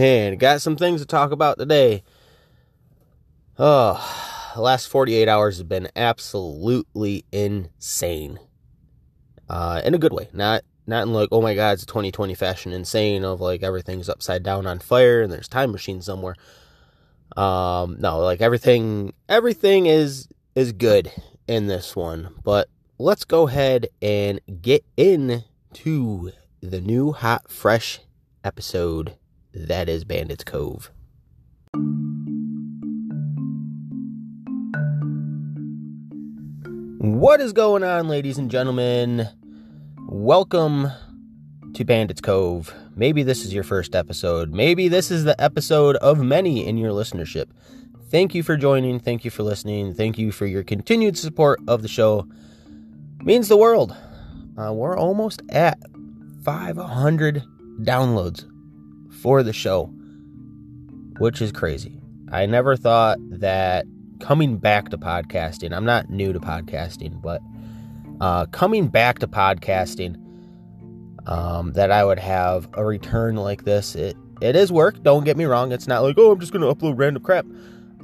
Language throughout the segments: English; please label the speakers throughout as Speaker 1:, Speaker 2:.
Speaker 1: Man, got some things to talk about today. Oh, the last 48 hours have been absolutely insane. Uh, in a good way. Not not in like, oh my god, it's a 2020 fashion insane of like everything's upside down on fire and there's time machines somewhere. Um, no, like everything everything is is good in this one. But let's go ahead and get into the new hot fresh episode that is Bandits Cove. What is going on, ladies and gentlemen? Welcome to Bandits Cove. Maybe this is your first episode. Maybe this is the episode of many in your listenership. Thank you for joining. Thank you for listening. Thank you for your continued support of the show. means the world. Uh, we're almost at 500 downloads for the show, which is crazy. I never thought that coming back to podcasting, I'm not new to podcasting, but uh, coming back to podcasting, um, that I would have a return like this. It it is work. Don't get me wrong. It's not like oh, I'm just going to upload random crap.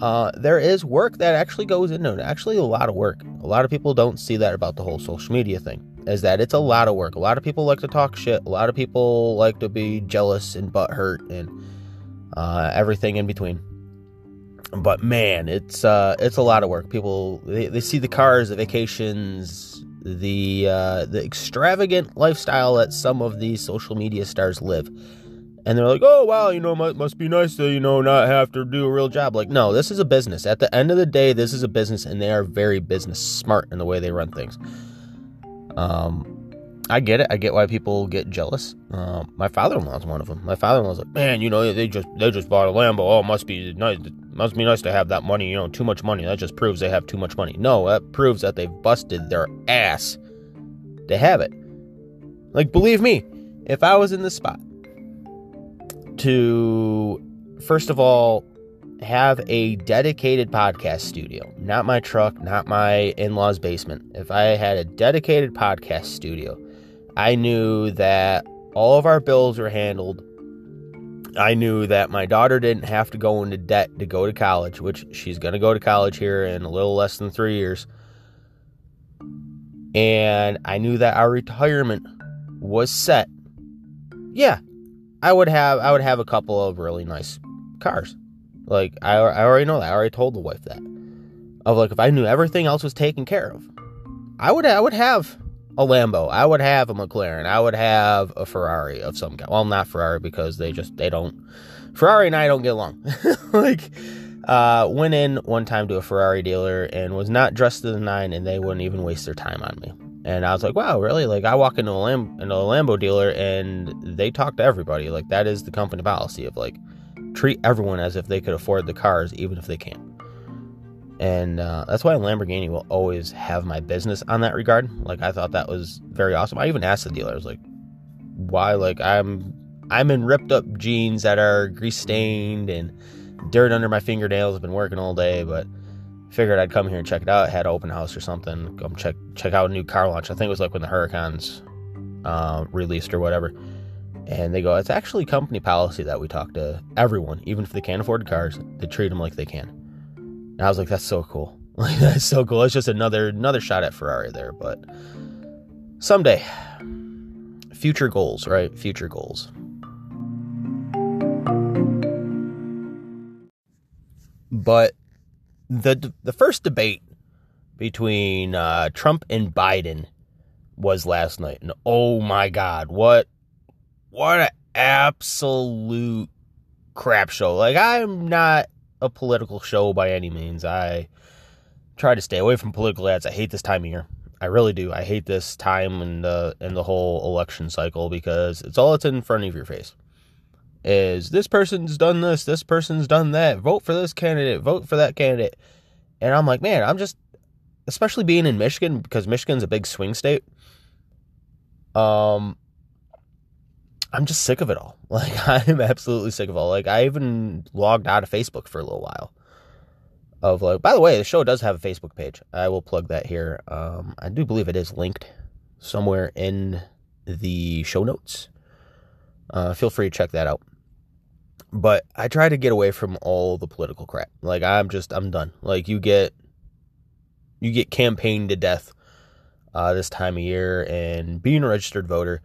Speaker 1: Uh, there is work that actually goes into it. Actually, a lot of work. A lot of people don't see that about the whole social media thing. Is that it's a lot of work. A lot of people like to talk shit. A lot of people like to be jealous and butthurt and uh, everything in between. But man, it's uh, it's a lot of work. People they, they see the cars, the vacations, the uh, the extravagant lifestyle that some of these social media stars live. And they're like, oh, wow, you know, must, must be nice to, you know, not have to do a real job. Like, no, this is a business. At the end of the day, this is a business, and they are very business smart in the way they run things. Um, I get it. I get why people get jealous. Um, my father-in-law is one of them. My father-in-law's like, man, you know, they just they just bought a Lambo. Oh, must be nice. Must be nice to have that money. You know, too much money. That just proves they have too much money. No, that proves that they've busted their ass to have it. Like, believe me, if I was in this spot to first of all have a dedicated podcast studio, not my truck, not my in-laws basement. If I had a dedicated podcast studio, I knew that all of our bills were handled. I knew that my daughter didn't have to go into debt to go to college, which she's going to go to college here in a little less than 3 years. And I knew that our retirement was set. Yeah, I would have I would have a couple of really nice cars. Like I I already know that. I already told the wife that. Of like if I knew everything else was taken care of, I would I would have a Lambo. I would have a McLaren. I would have a Ferrari of some kind. Well, not Ferrari because they just they don't. Ferrari and I don't get along. like uh, went in one time to a Ferrari dealer and was not dressed to the nine, and they wouldn't even waste their time on me. And I was like, wow, really? Like, I walk into a, Lam- into a Lambo dealer and they talk to everybody. Like, that is the company policy of like, treat everyone as if they could afford the cars, even if they can't. And uh, that's why Lamborghini will always have my business on that regard. Like, I thought that was very awesome. I even asked the dealer, I was like, why? Like, I'm I'm in ripped up jeans that are grease stained and dirt under my fingernails. I've been working all day, but figured I'd come here and check it out. had open house or something. Come check check out a new car launch. I think it was like when the Huracans uh, released or whatever. And they go, it's actually company policy that we talk to everyone, even if they can't afford cars, they treat them like they can. And I was like, that's so cool. Like that's so cool. It's just another another shot at Ferrari there, but someday, future goals, right? Future goals. But the the first debate between uh, Trump and Biden was last night, and oh my God, what what an absolute crap show! Like I'm not a political show by any means. I try to stay away from political ads. I hate this time of year. I really do. I hate this time and the and the whole election cycle because it's all that's in front of your face is this person's done this, this person's done that. Vote for this candidate, vote for that candidate. And I'm like, man, I'm just especially being in Michigan because Michigan's a big swing state. Um I'm just sick of it all. Like I'm absolutely sick of all. Like I even logged out of Facebook for a little while. Of like, by the way, the show does have a Facebook page. I will plug that here. Um, I do believe it is linked somewhere in the show notes. Uh, feel free to check that out. but I try to get away from all the political crap. Like I'm just I'm done. Like you get you get campaigned to death uh, this time of year, and being a registered voter,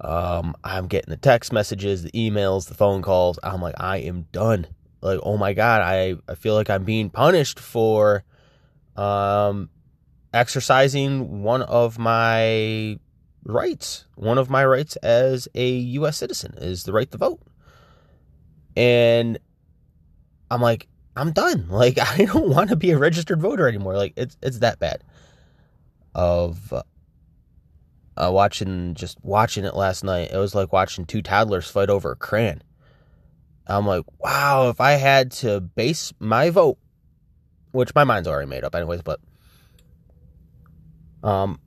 Speaker 1: um, I'm getting the text messages, the emails, the phone calls. I'm like, I am done. Like, oh my god, I I feel like I'm being punished for um exercising one of my rights. One of my rights as a U.S. citizen is the right to vote. And I'm like, I'm done. Like, I don't want to be a registered voter anymore. Like, it's it's that bad. Of uh, watching, just watching it last night. It was like watching two toddlers fight over a crayon. I'm like, wow, if I had to base my vote, which my mind's already made up anyways, but um,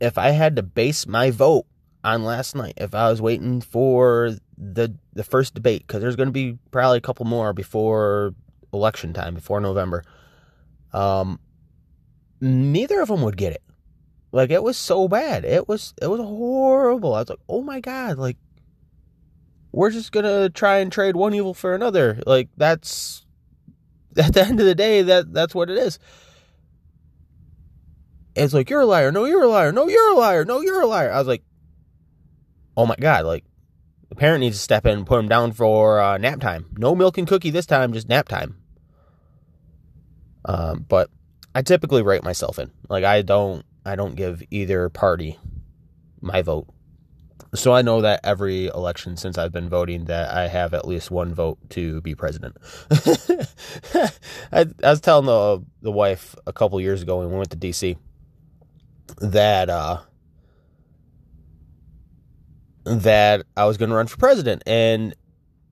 Speaker 1: if I had to base my vote on last night, if I was waiting for the the first debate, because there's going to be probably a couple more before election time, before November, um, neither of them would get it. Like it was so bad. It was it was horrible. I was like, oh my god, like we're just gonna try and trade one evil for another. Like that's at the end of the day, that that's what it is. It's like you're a liar. No you're a liar. No you're a liar. No you're a liar. I was like oh my god like the parent needs to step in and put him down for uh, nap time. No milk and cookie this time just nap time. Um, but i typically write myself in. Like i don't i don't give either party my vote. So i know that every election since i've been voting that i have at least one vote to be president. I, I was telling the the wife a couple years ago when we went to dc that uh that I was going to run for president. And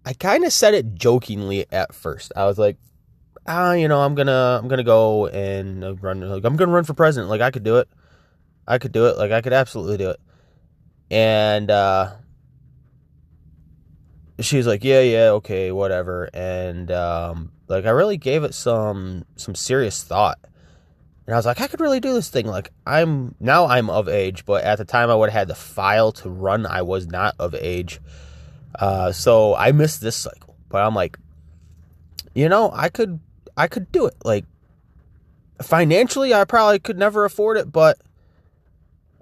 Speaker 1: I kind of said it jokingly at first. I was like, ah, you know, I'm to I'm to go and run like I'm to run for president. Like I could do it. I could do it. Like I could absolutely do it. And uh she's like, "Yeah, yeah, okay, whatever." And um like I really gave it some some serious thought. And I was like, I could really do this thing. Like, I'm now I'm of age, but at the time I would have had the file to run. I was not of age. Uh, so I missed this cycle. But I'm like, you know, I could I could do it. Like financially I probably could never afford it, but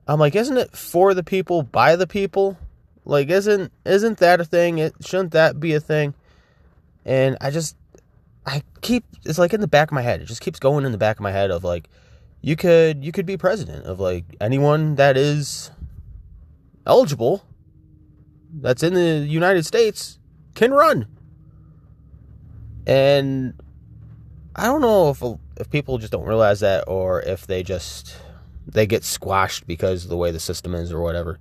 Speaker 1: I'm like, isn't it for the people, by the people? Like isn't isn't that a thing? It shouldn't that be a thing? And I just I keep it's like in the back of my head. It just keeps going in the back of my head of like you could you could be president of like anyone that is eligible that's in the United States can run. And I don't know if if people just don't realize that or if they just they get squashed because of the way the system is or whatever.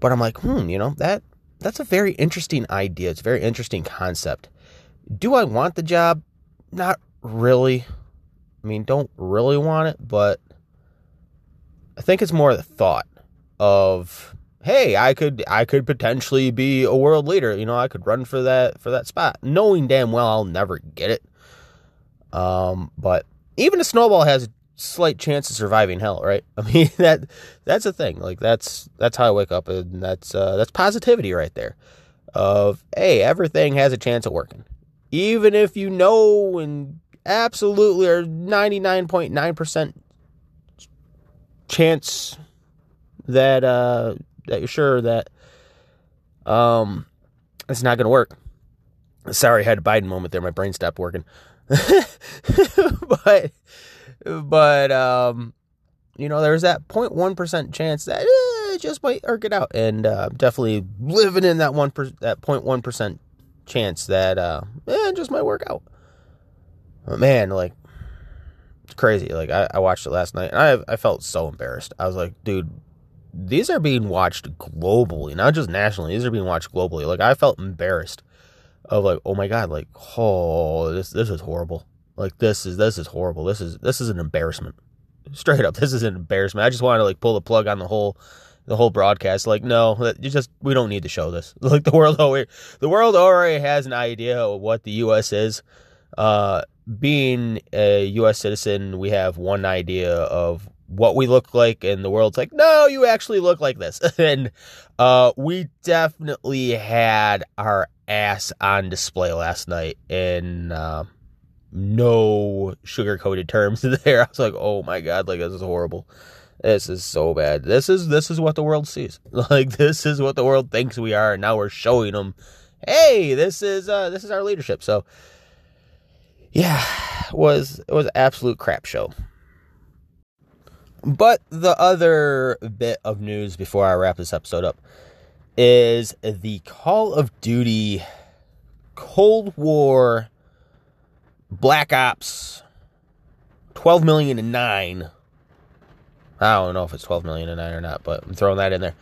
Speaker 1: But I'm like, hmm, you know, that that's a very interesting idea. It's a very interesting concept. Do I want the job? Not really. I mean, don't really want it, but I think it's more the thought of hey, I could I could potentially be a world leader. You know, I could run for that for that spot, knowing damn well I'll never get it. Um, but even a snowball has a slight chance of surviving hell, right? I mean that that's a thing. Like that's that's how I wake up, and that's uh, that's positivity right there. Of hey, everything has a chance of working even if you know and absolutely are 99.9% chance that uh that you're sure that um it's not to work. Sorry, I had a Biden moment there. My brain stopped working. but but um you know, there's that 0.1% chance that eh, it just might work it out and uh, definitely living in that 1 per, that 0.1% chance that uh eh, just might work out. But man, like it's crazy. Like I, I watched it last night and I I felt so embarrassed. I was like, dude, these are being watched globally, not just nationally. These are being watched globally. Like I felt embarrassed of like, oh my god, like oh this this is horrible. Like this is this is horrible. This is this is an embarrassment. Straight up, this is an embarrassment. I just wanted to like pull the plug on the whole the whole broadcast. Like, no, you just we don't need to show this. Like the world already, the world already has an idea of what the U.S. is. Uh, being a U.S. citizen, we have one idea of what we look like and the world's like no you actually look like this. And uh we definitely had our ass on display last night in uh, no sugar coated terms there. I was like oh my god like this is horrible. This is so bad. This is this is what the world sees. Like this is what the world thinks we are and now we're showing them hey this is uh this is our leadership. So yeah was it was absolute crap show but the other bit of news before I wrap this episode up is the Call of Duty Cold War Black Ops 12 million and 9. I don't know if it's 12 million and 9 or not, but I'm throwing that in there.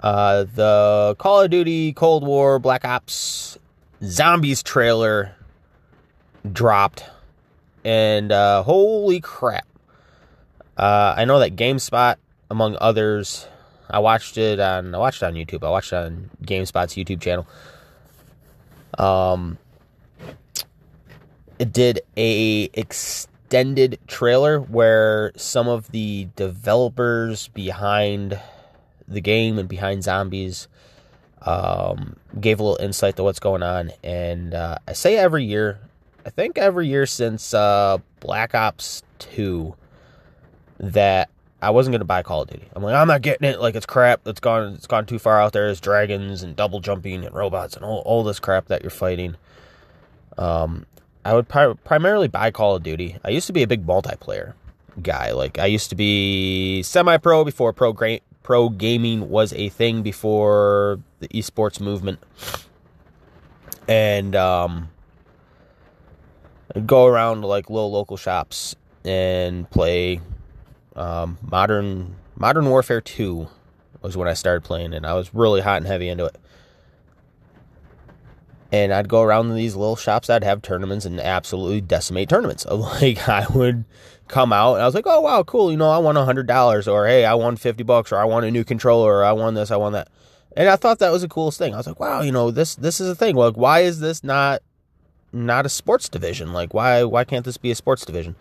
Speaker 1: Uh, the Call of Duty Cold War Black Ops Zombies trailer dropped. And uh, holy crap. Uh, I know that GameSpot, among others, I watched it on I watched it on YouTube. I watched it on GameSpot's YouTube channel. Um, it did a extended trailer where some of the developers behind the game and behind zombies um, gave a little insight to what's going on. And uh, I say every year, I think every year since uh, Black Ops Two that I wasn't gonna buy Call of Duty. I'm like, I'm not getting it. Like it's crap. It's gone. It's gone too far out there. It's dragons and double jumping and robots and all, all this crap that you're fighting. Um, I would pri- primarily buy Call of Duty. I used to be a big multiplayer guy. Like I used to be semi-pro before pro gra- pro gaming was a thing before the esports movement, and um, I'd go around like little local shops and play um, modern Modern Warfare 2 was when I started playing, and I was really hot and heavy into it. And I'd go around to these little shops that have tournaments and absolutely decimate tournaments. Like I would come out and I was like, "Oh wow, cool! You know, I won hundred dollars, or hey, I won fifty bucks, or I won a new controller, or I won this, I won that." And I thought that was the coolest thing. I was like, "Wow, you know, this this is a thing. Like, why is this not not a sports division? Like, why why can't this be a sports division?"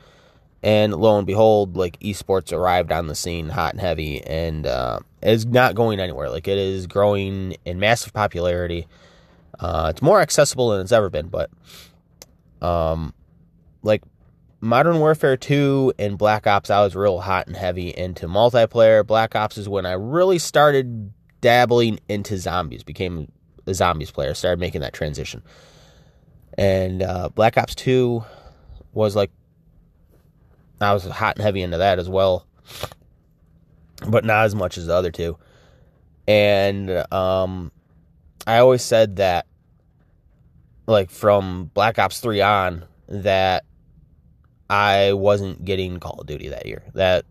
Speaker 1: And lo and behold, like esports arrived on the scene hot and heavy and uh, is not going anywhere. Like it is growing in massive popularity. Uh, it's more accessible than it's ever been, but um, like Modern Warfare 2 and Black Ops, I was real hot and heavy into multiplayer. Black Ops is when I really started dabbling into zombies, became a zombies player, started making that transition. And uh, Black Ops 2 was like I was hot and heavy into that as well, but not as much as the other two. And um, I always said that, like from Black Ops Three on, that I wasn't getting Call of Duty that year. That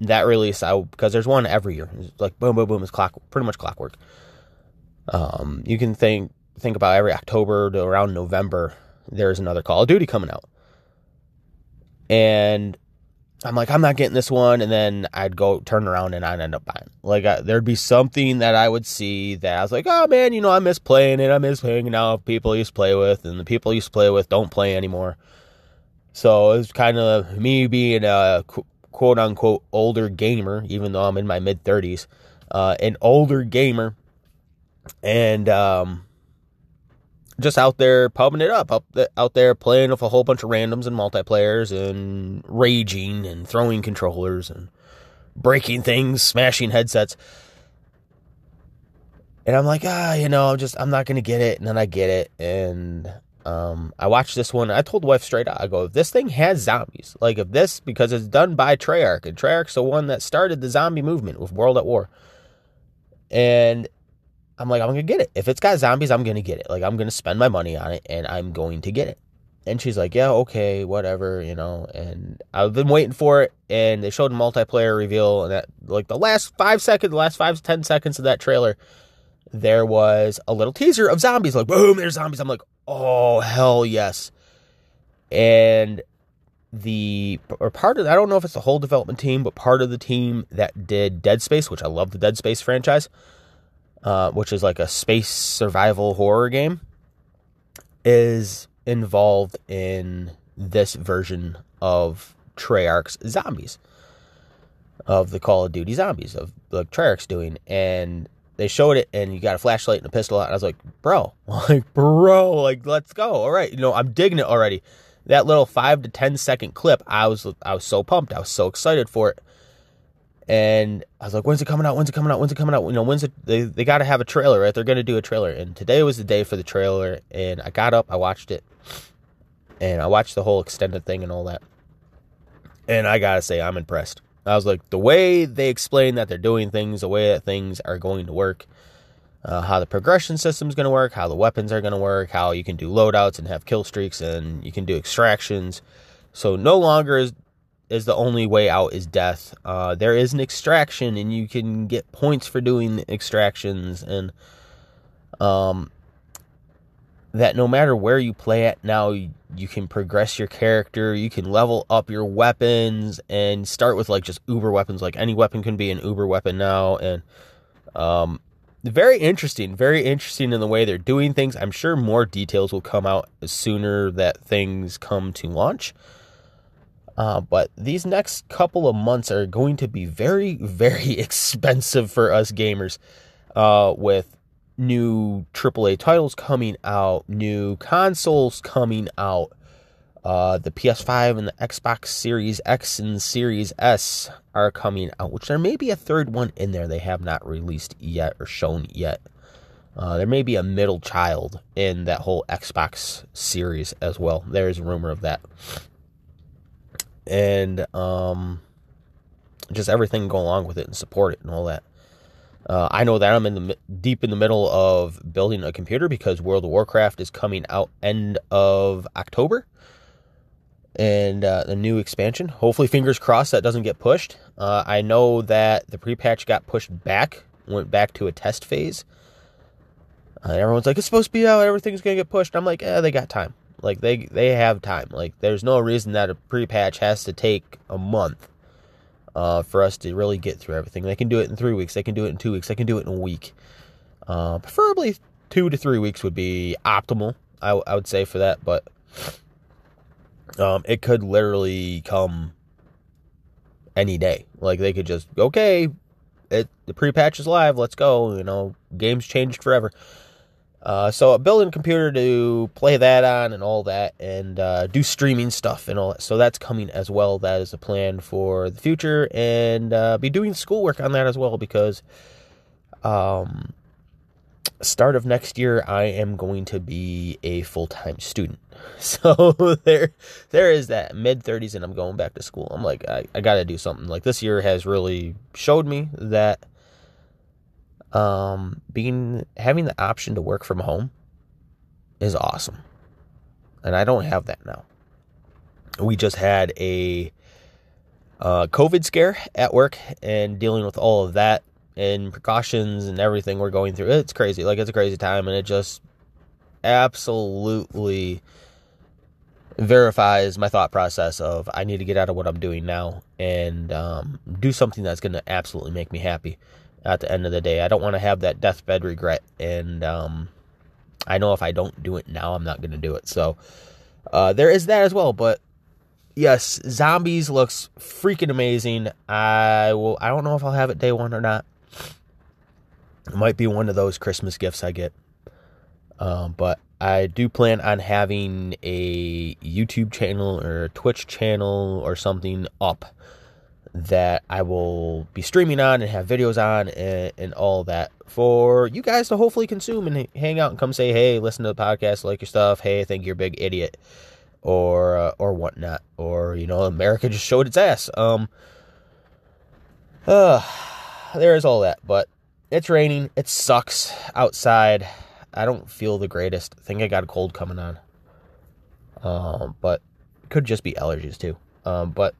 Speaker 1: that release, I because there's one every year. It's like boom, boom, boom. It's clock, pretty much clockwork. Um, you can think think about every October to around November, there's another Call of Duty coming out. And I'm like, I'm not getting this one, and then I'd go turn around and I'd end up buying. Like I, there'd be something that I would see that I was like, oh man, you know, I miss playing it. I miss hanging out with people I used to play with, and the people I used to play with don't play anymore. So it's kind of me being a quote unquote older gamer, even though I'm in my mid 30s, uh, an older gamer, and um, just out there pumping it up, up out there playing with a whole bunch of randoms and multiplayers and raging and throwing controllers and breaking things, smashing headsets. And I'm like, ah, you know, I'm just I'm not gonna get it, and then I get it, and um, I watched this one. I told the wife straight out, I go, if this thing has zombies, like if this because it's done by Treyarch, and Treyarch's the one that started the zombie movement with World at War, and I'm like, I'm gonna get it. If it's got zombies, I'm gonna get it. Like I'm gonna spend my money on it and I'm going to get it. And she's like, Yeah, okay, whatever, you know. And I've been waiting for it, and they showed a multiplayer reveal, and that like the last five seconds, the last five ten seconds of that trailer, there was a little teaser of zombies. Like, boom, there's zombies. I'm like, oh hell yes. And the or part of I don't know if it's the whole development team, but part of the team that did Dead Space, which I love the Dead Space franchise uh, which is like a space survival horror game, is involved in this version of Treyarch's Zombies. of the Call of Duty Zombies of like Treyarch's doing, and they showed it, and you got a flashlight and a pistol out. And I was like, bro, like bro, like let's go. All right, you know I'm digging it already. That little five to ten second clip, I was I was so pumped, I was so excited for it. And I was like, when's it coming out? When's it coming out? When's it coming out? You know, when's it? They, they got to have a trailer, right? They're going to do a trailer. And today was the day for the trailer. And I got up, I watched it. And I watched the whole extended thing and all that. And I got to say, I'm impressed. I was like, the way they explain that they're doing things, the way that things are going to work, uh, how the progression system is going to work, how the weapons are going to work, how you can do loadouts and have kill streaks and you can do extractions. So no longer is is the only way out is death. Uh, there is an extraction, and you can get points for doing extractions, and um, that no matter where you play at now, you, you can progress your character, you can level up your weapons, and start with like just uber weapons. Like any weapon can be an uber weapon now, and um, very interesting, very interesting in the way they're doing things. I'm sure more details will come out sooner that things come to launch. Uh, but these next couple of months are going to be very, very expensive for us gamers. Uh, with new AAA titles coming out, new consoles coming out. Uh, the PS5 and the Xbox Series X and Series S are coming out, which there may be a third one in there they have not released yet or shown yet. Uh, there may be a middle child in that whole Xbox series as well. There is a rumor of that and um, just everything go along with it and support it and all that. Uh, I know that I'm in the deep in the middle of building a computer because World of Warcraft is coming out end of October, and uh, the new expansion. Hopefully, fingers crossed that doesn't get pushed. Uh, I know that the pre-patch got pushed back, went back to a test phase. Uh, everyone's like, it's supposed to be out, everything's gonna get pushed. I'm like, eh, they got time. Like they they have time. Like there's no reason that a pre-patch has to take a month uh, for us to really get through everything. They can do it in three weeks. They can do it in two weeks. They can do it in a week. Uh, preferably two to three weeks would be optimal. I, I would say for that, but um, it could literally come any day. Like they could just okay, it the pre-patch is live. Let's go. You know, games changed forever. Uh, so a building a computer to play that on and all that, and uh, do streaming stuff and all that. So that's coming as well. That is a plan for the future, and uh, be doing schoolwork on that as well because, um, start of next year, I am going to be a full time student. So there, there is that mid thirties, and I'm going back to school. I'm like, I, I got to do something. Like this year has really showed me that um, being having the option to work from home is awesome, and I don't have that now. We just had a uh, COVID scare at work, and dealing with all of that and precautions and everything we're going through. It's crazy, like it's a crazy time, and it just absolutely verifies my thought process of I need to get out of what I'm doing now and um, do something that's going to absolutely make me happy at the end of the day. I don't want to have that deathbed regret. And um, I know if I don't do it now, I'm not going to do it. So uh, there is that as well. But yes, Zombies looks freaking amazing. I will. I don't know if I'll have it day one or not. It might be one of those Christmas gifts I get. Um, but I do plan on having a YouTube channel or a Twitch channel or something up that I will be streaming on and have videos on and, and all that for you guys to hopefully consume and hang out and come say, hey, listen to the podcast, like your stuff. Hey, I think you're a big idiot, or uh, or whatnot, or you know, America just showed its ass. Um, uh, there is all that, but it's raining. It sucks outside. I don't feel the greatest. I think I got a cold coming on. Um, but could just be allergies too. Um, but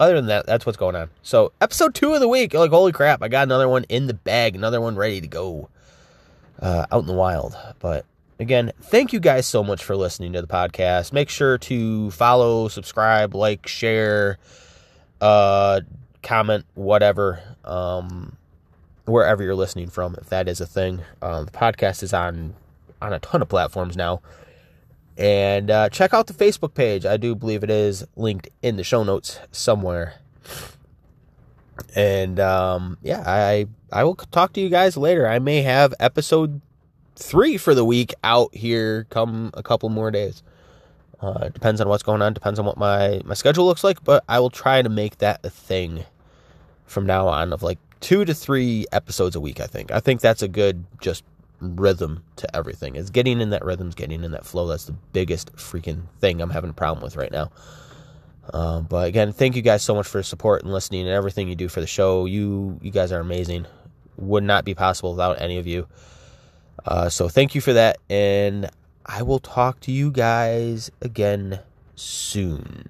Speaker 1: other than that, that's what's going on. So, episode two of the week. Like, holy crap, I got another one in the bag, another one ready to go uh, out in the wild. But again, thank you guys so much for listening to the podcast. Make sure to follow, subscribe, like, share, uh, comment, whatever, um, wherever you're listening from, if that is a thing. Um, the podcast is on on a ton of platforms now. And uh, check out the Facebook page. I do believe it is linked in the show notes somewhere. And um, yeah, I I will talk to you guys later. I may have episode three for the week out here come a couple more days. Uh, depends on what's going on. Depends on what my my schedule looks like. But I will try to make that a thing from now on of like two to three episodes a week. I think. I think that's a good just rhythm to everything. Is getting in that rhythms, getting in that flow. That's the biggest freaking thing I'm having a problem with right now. Um, but again, thank you guys so much for support and listening and everything you do for the show. You you guys are amazing. Would not be possible without any of you. Uh, so thank you for that, and I will talk to you guys again soon.